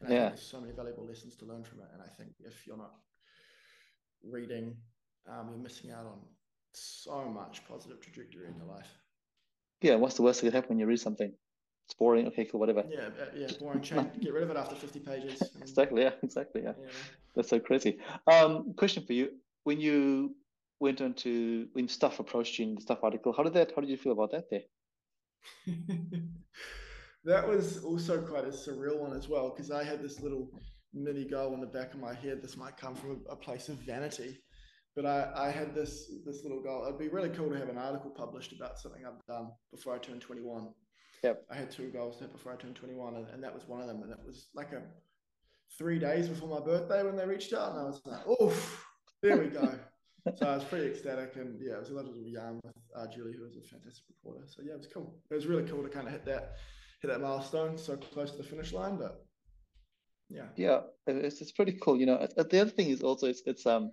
And I yeah. think there's so many valuable lessons to learn from it. And I think if you're not reading, um, you're missing out on so much positive trajectory in your life. Yeah, what's the worst that could happen when you read something? It's boring. Okay, cool, whatever. Yeah, uh, yeah, boring. Change, get rid of it after 50 pages. exactly. Yeah, exactly. Yeah. yeah. That's so crazy. Um, question for you: When you went on to when stuff approached you in the stuff article. How did that? How did you feel about that there? that was also quite a surreal one as well because I had this little mini goal in the back of my head. This might come from a, place of vanity, but I, I had this this little goal. It'd be really cool to have an article published about something I've done before I turned 21. Yep. I had two goals before I turned 21, and, and that was one of them. And it was like a three days before my birthday when they reached out, and I was like, "Oh, there we go." so I was pretty ecstatic, and yeah, it was a little yarn with uh, Julie, who was a fantastic reporter. So yeah, it was cool. It was really cool to kind of hit that hit that milestone so close to the finish line, but yeah, yeah, it's it's pretty cool. You know, the other thing is also it's it's um,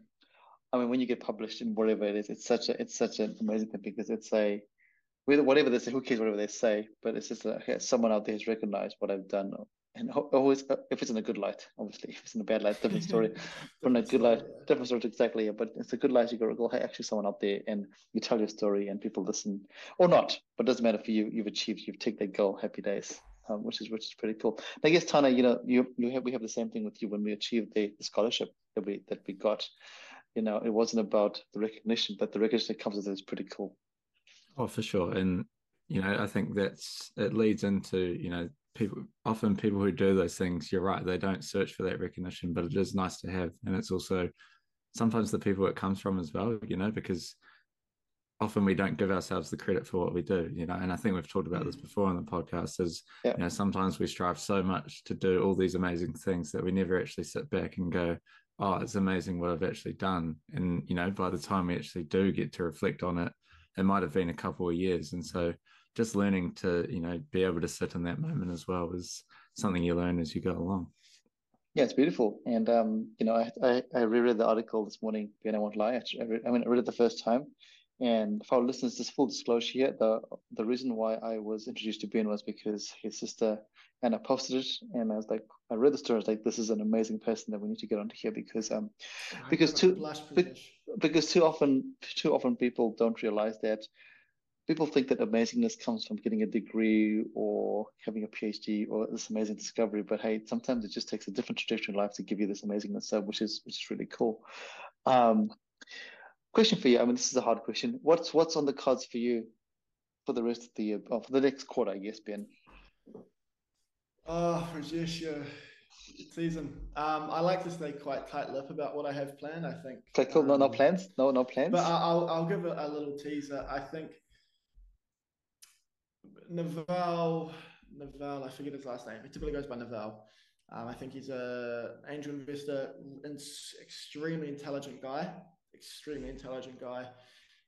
I mean, when you get published in whatever it is, it's such a it's such an amazing thing because it's a with whatever they say, who cares whatever they say, but it's just like someone out there has recognized what I've done and always uh, if it's in a good light, obviously if it's in a bad light, different story. but in a good light, yeah. different story exactly. But it's a good light. You go, go, hey, actually, someone out there, and you tell your story, and people listen or not. But it doesn't matter for you. You've achieved. You've taken that goal. Happy days. Um, which is which is pretty cool. And I guess Tane, you know, you you have we have the same thing with you when we achieved the, the scholarship that we that we got. You know, it wasn't about the recognition, but the recognition that comes with it is pretty cool. Oh, for sure, and you know, I think that's it leads into you know people often people who do those things you're right they don't search for that recognition but it is nice to have and it's also sometimes the people it comes from as well you know because often we don't give ourselves the credit for what we do you know and i think we've talked about this mm. before on the podcast is yeah. you know sometimes we strive so much to do all these amazing things that we never actually sit back and go oh it's amazing what i've actually done. And you know by the time we actually do get to reflect on it it might have been a couple of years. And so just learning to you know be able to sit in that moment as well is something you learn as you go along. Yeah it's beautiful. And um you know i i, I reread the article this morning and i won't lie. I, I mean i read it the first time and for our listeners just full disclosure here the the reason why i was introduced to ben was because his sister Anna posted it and i was like i read the story i was like this is an amazing person that we need to get onto here because um because too because too often too often people don't realize that people think that amazingness comes from getting a degree or having a PhD or this amazing discovery. But hey, sometimes it just takes a different trajectory in life to give you this amazingness, so which is which is really cool. Um, question for you. I mean, this is a hard question. What's what's on the cards for you for the rest of the year, or for the next quarter, I guess, Ben? Oh, Brijesh, yeah. Season. Um, I like to stay quite tight-lipped about what I have planned. I think. Okay, cool. No, no um, plans. No, no plans. But I'll I'll give a, a little teaser. I think Naval, Naval, I forget his last name. He typically goes by Naval. Um, I think he's a angel investor, extremely intelligent guy, extremely intelligent guy,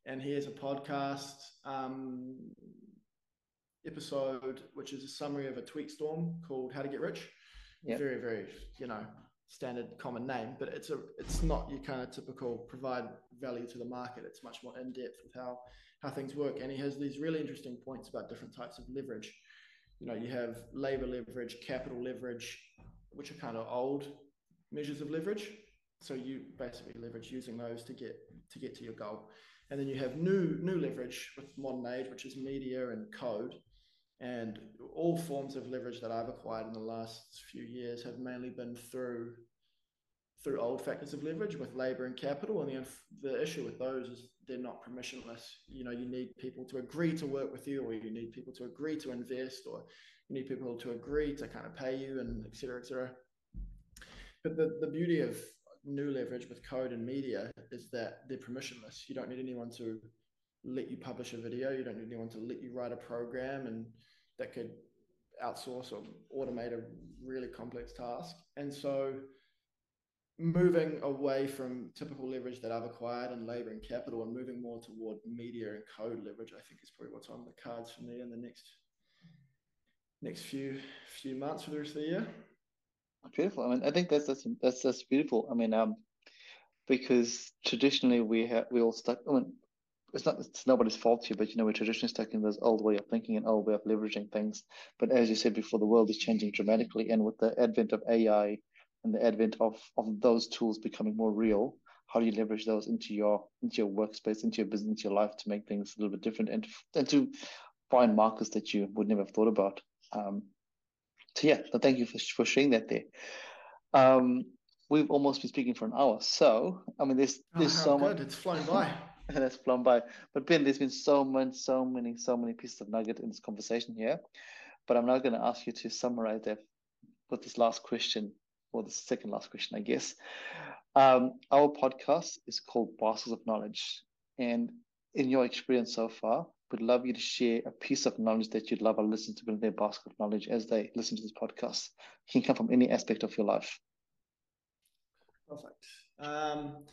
and he has a podcast um, episode which is a summary of a tweet storm called "How to Get Rich." Yep. Very, very, you know, standard common name, but it's a it's not your kind of typical provide value to the market. It's much more in depth with how how things work. And he has these really interesting points about different types of leverage. You know, you have labor leverage, capital leverage, which are kind of old measures of leverage. So you basically leverage using those to get to get to your goal. And then you have new new leverage with modern age, which is media and code. And all forms of leverage that I've acquired in the last few years have mainly been through through old factors of leverage with labor and capital. And the, the issue with those is they're not permissionless. You know, you need people to agree to work with you, or you need people to agree to invest, or you need people to agree to kind of pay you, and et cetera, et cetera. But the, the beauty of new leverage with code and media is that they're permissionless. You don't need anyone to let you publish a video. You don't need anyone to let you write a program, and that could outsource or automate a really complex task. And so moving away from typical leverage that I've acquired in labor and capital and moving more toward media and code leverage, I think is probably what's on the cards for me in the next next few few months for the rest of the year. Beautiful. I mean, I think that's that's that's that's beautiful. I mean, um, because traditionally we have we all stuck. I mean, it's not it's nobody's fault here, but you know we're traditionally stuck in this old way of thinking and old way of leveraging things. But as you said before, the world is changing dramatically, and with the advent of AI and the advent of of those tools becoming more real how do you leverage those into your into your workspace into your business into your life to make things a little bit different and and to find markers that you would never have thought about um, so yeah so thank you for, for sharing that there um, we've almost been speaking for an hour so i mean there's oh, there's so good. much it's flown by that's flown by but ben there's been so many so many so many pieces of nugget in this conversation here but i'm now going to ask you to summarize that with this last question or the second last question, I guess. Um, our podcast is called Baskets of Knowledge. And in your experience so far, we'd love you to share a piece of knowledge that you'd love our listeners to bring their basket of knowledge as they listen to this podcast. It can come from any aspect of your life. Perfect. Um,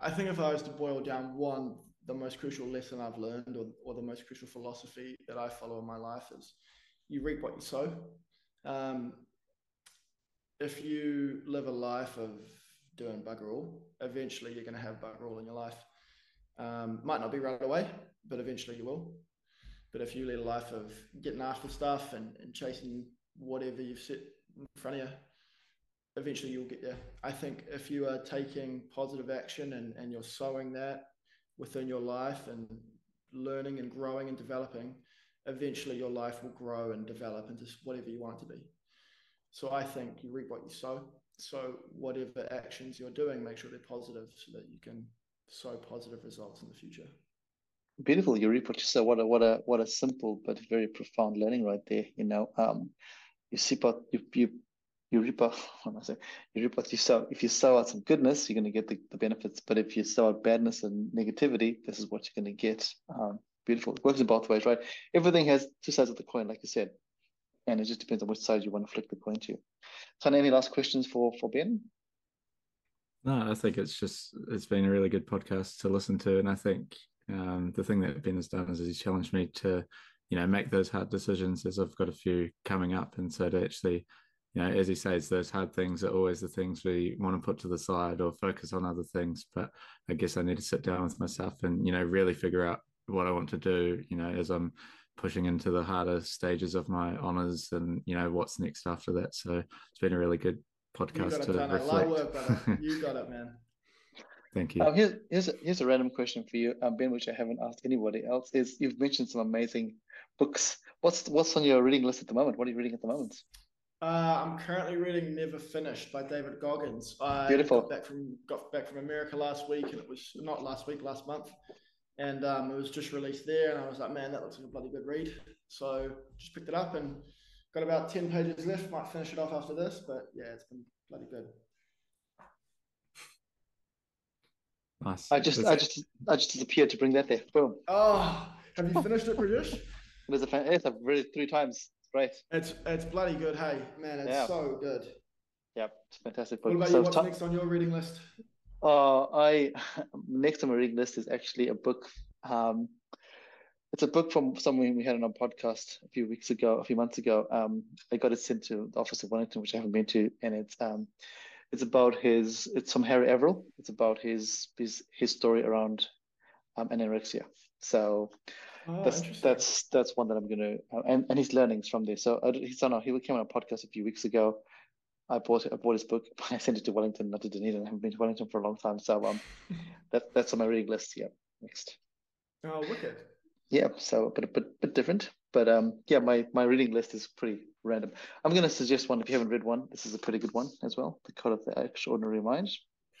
I think if I was to boil down one, the most crucial lesson I've learned, or, or the most crucial philosophy that I follow in my life, is you reap what you sow. Um, if you live a life of doing bugger all, eventually you're going to have bugger all in your life. Um, might not be right away, but eventually you will. But if you lead a life of getting after stuff and, and chasing whatever you've set in front of you, eventually you'll get there. I think if you are taking positive action and, and you're sowing that within your life and learning and growing and developing, eventually your life will grow and develop into whatever you want it to be. So I think you reap what you sow. So whatever actions you're doing, make sure they're positive so that you can sow positive results in the future. Beautiful. You reap what a what a what a simple but very profound learning right there. You know, um, you see what you you you reap out when I say you reap you sow. If you sow out some goodness, you're going to get the, the benefits. But if you sow out badness and negativity, this is what you're going to get. Um, beautiful. It works in both ways, right? Everything has two sides of the coin, like you said, and it just depends on which side you want to flick the coin to. So, any last questions for for Ben? No, I think it's just it's been a really good podcast to listen to, and I think um, the thing that Ben has done is he's challenged me to, you know, make those hard decisions as I've got a few coming up, and so to actually, you know, as he says, those hard things are always the things we want to put to the side or focus on other things. But I guess I need to sit down with myself and you know really figure out what I want to do. You know, as I'm pushing into the harder stages of my honors and you know what's next after that. So it's been a really good podcast to reflect. Work, you got it, man. Thank you. Um, here's here's a, here's a random question for you, um, Ben, which I haven't asked anybody else. Is you've mentioned some amazing books. What's what's on your reading list at the moment? What are you reading at the moment? Uh, I'm currently reading Never Finished by David Goggins. I Beautiful. Got back from got back from America last week, and it was not last week, last month, and um, it was just released there. And I was like, man, that looks like a bloody good read. So just picked it up and got about ten pages left. Might finish it off after this, but yeah, it's been bloody good. Nice. I just, I just, I just disappeared to bring that there. Boom. Oh, have you finished it, Brijesh? There's a fan. Yes, I've read it three times. Great. It's it's bloody good. Hey, man, it's yeah. so good. Yep, it's fantastic book. What about so you? What's next on your reading list? Uh, I next on my reading list is actually a book. Um, it's a book from someone we had on our podcast a few weeks ago, a few months ago. Um, I got it sent to the office of Wellington, which I haven't been to, and it's um, it's about his. It's from Harry Averill. It's about his his his story around um, anorexia. So oh, that's that's that's one that I'm gonna uh, and and his learnings from this. So uh, he's on. He came on a podcast a few weeks ago. I bought I bought his book. I sent it to Wellington, not to Dunedin. I haven't been to Wellington for a long time, so um, that that's on my reading list. Yeah, next. Oh, wicked. Yeah, so a bit a bit, bit different, but um, yeah, my my reading list is pretty random. I'm going to suggest one if you haven't read one. This is a pretty good one as well. The Code of the Extraordinary Mind.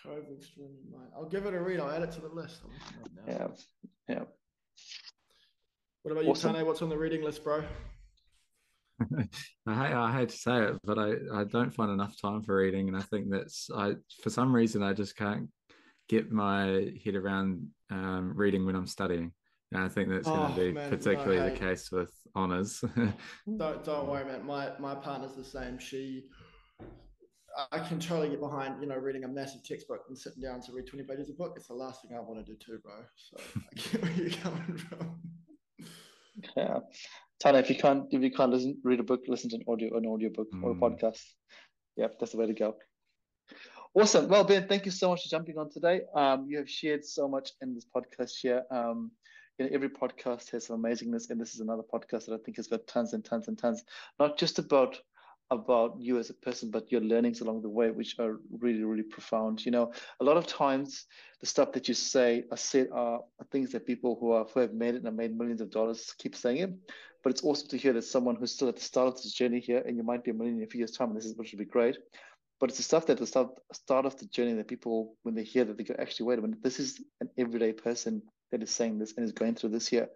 Code of the Extraordinary Mind. I'll give it a read. I'll add it to the list. Yeah, yeah. What about you, awesome. Tane? What's on the reading list, bro? I, I hate to say it, but I, I don't find enough time for reading, and I think that's I for some reason I just can't get my head around um, reading when I'm studying. And I think that's going to be man, particularly no, the case with honors. don't don't worry, man. My my partner's the same. She, I can totally get behind you know reading a massive textbook and sitting down to read twenty pages of book. It's the last thing I want to do too, bro. So I get where you're coming from. Yeah, Tane, if you can't if you can't listen read a book, listen to an audio an audio book mm. or a hmm. podcast. Yep, that's the way to go. Awesome. Well, Ben, thank you so much for jumping on today. Um, you have shared so much in this podcast here. Um, you know, every podcast has some amazingness, and this is another podcast that I think has got tons and tons and tons, not just about about you as a person, but your learnings along the way, which are really, really profound. You know, a lot of times the stuff that you say are said are, things that people who are who have made it and made millions of dollars keep saying it. But it's awesome to hear that someone who's still at the start of this journey here, and you might be a million in a few years' time, this is which would be great. But it's the stuff that the start start of the journey that people, when they hear that, they go, actually, wait a minute, this is an everyday person that is saying this and is going through this here,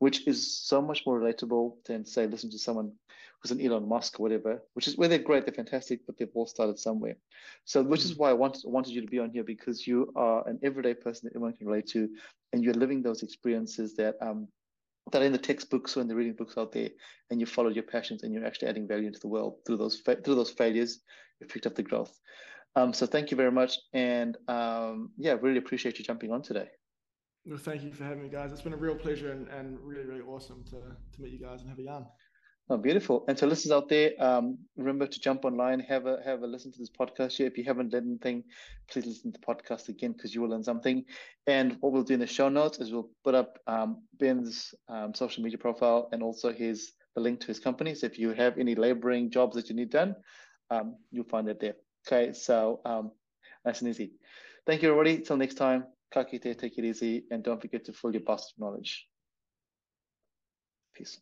which is so much more relatable than say listen to someone who's an Elon Musk or whatever, which is where they're great, they're fantastic, but they've all started somewhere. So which is why I wanted wanted you to be on here because you are an everyday person that everyone can relate to, and you're living those experiences that um that are in the textbooks or in the reading books out there, and you follow your passions and you're actually adding value into the world through those fa- through those failures. You've picked up the growth. Um, so thank you very much, and um, yeah, really appreciate you jumping on today. Well, thank you for having me, guys. It's been a real pleasure and, and really, really awesome to, to meet you guys and have a yarn. Oh, beautiful. And to listeners out there, um, remember to jump online, have a have a listen to this podcast here. If you haven't done anything, please listen to the podcast again because you will learn something. And what we'll do in the show notes is we'll put up um, Ben's um, social media profile and also his the link to his company. So if you have any laboring jobs that you need done, um, you'll find it there. Okay, so um, nice and easy. Thank you, everybody. Till next time, kakite, take it easy, and don't forget to fill your bus of knowledge. Peace.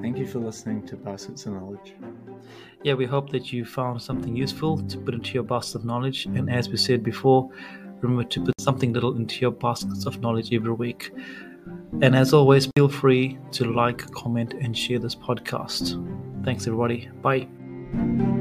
Thank you for listening to Baskets of Knowledge. Yeah, we hope that you found something useful to put into your basket of knowledge. And as we said before, remember to put something little into your baskets of knowledge every week. And as always, feel free to like, comment, and share this podcast. Thanks, everybody. Bye.